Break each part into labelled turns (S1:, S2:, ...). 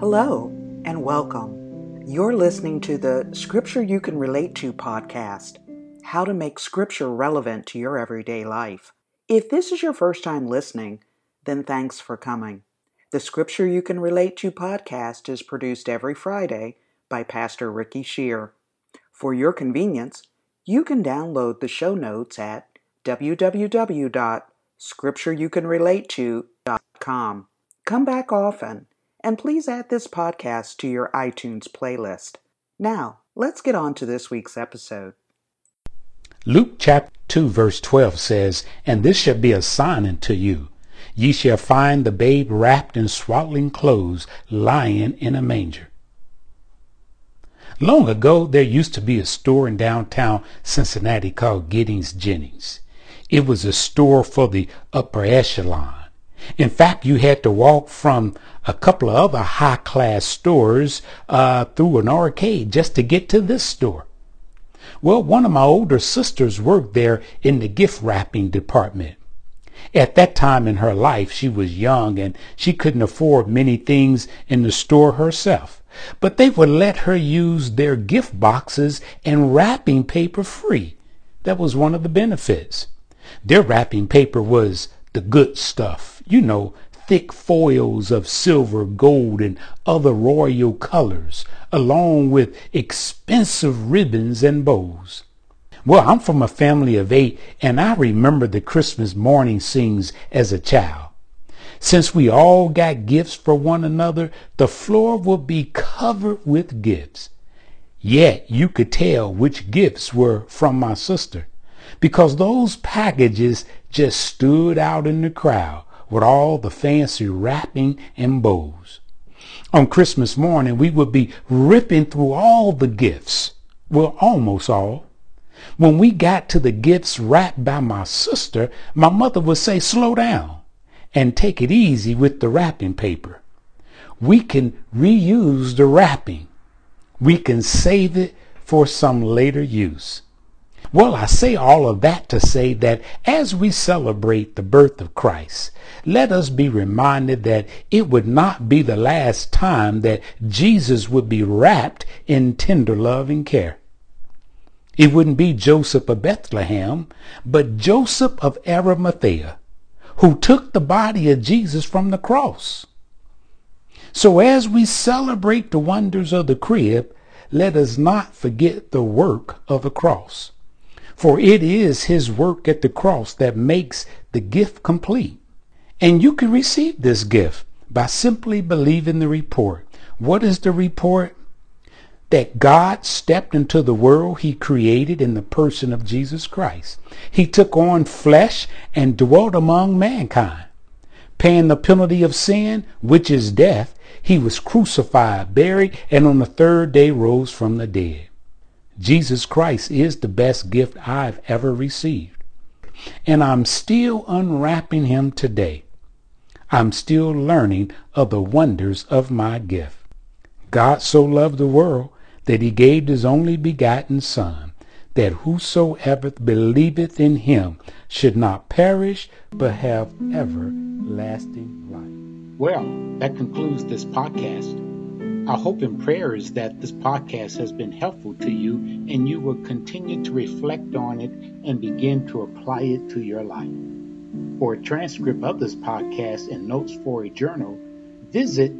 S1: Hello and welcome. You're listening to the Scripture You Can Relate to podcast How to Make Scripture Relevant to Your Everyday Life. If this is your first time listening, then thanks for coming. The Scripture You Can Relate to podcast is produced every Friday by Pastor Ricky Shear. For your convenience, you can download the show notes at www.scriptureyoucanrelate2.com. Come back often, and please add this podcast to your iTunes playlist. Now, let's get on to this week's episode.
S2: Luke chapter 2 verse 12 says, And this shall be a sign unto you. Ye shall find the babe wrapped in swaddling clothes, lying in a manger. Long ago, there used to be a store in downtown Cincinnati called Giddings Jennings. It was a store for the upper echelon. In fact, you had to walk from a couple of other high class stores uh, through an arcade just to get to this store. Well, one of my older sisters worked there in the gift wrapping department. At that time in her life, she was young and she couldn't afford many things in the store herself. But they would let her use their gift boxes and wrapping paper free. That was one of the benefits. Their wrapping paper was the good stuff, you know, thick foils of silver, gold, and other royal colors, along with expensive ribbons and bows. Well, I'm from a family of eight, and I remember the Christmas morning scenes as a child. Since we all got gifts for one another, the floor would be covered with gifts. Yet you could tell which gifts were from my sister because those packages just stood out in the crowd with all the fancy wrapping and bows. On Christmas morning, we would be ripping through all the gifts. Well, almost all. When we got to the gifts wrapped by my sister, my mother would say, slow down and take it easy with the wrapping paper. We can reuse the wrapping. We can save it for some later use. Well, I say all of that to say that as we celebrate the birth of Christ, let us be reminded that it would not be the last time that Jesus would be wrapped in tender love and care. It wouldn't be Joseph of Bethlehem, but Joseph of Arimathea, who took the body of Jesus from the cross. So as we celebrate the wonders of the crib, let us not forget the work of the cross. For it is his work at the cross that makes the gift complete. And you can receive this gift by simply believing the report. What is the report? That God stepped into the world he created in the person of Jesus Christ. He took on flesh and dwelt among mankind. Paying the penalty of sin, which is death, he was crucified, buried, and on the third day rose from the dead. Jesus Christ is the best gift I've ever received. And I'm still unwrapping him today. I'm still learning of the wonders of my gift. God so loved the world that he gave his only begotten Son, that whosoever believeth in him should not perish, but have everlasting life.
S3: Well, that concludes this podcast. Our hope and prayer is that this podcast has been helpful to you and you will continue to reflect on it and begin to apply it to your life. For a transcript of this podcast and notes for a journal, visit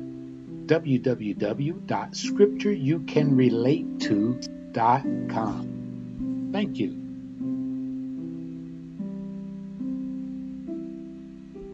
S3: www.scriptureyoucanrelate2.com. Thank you.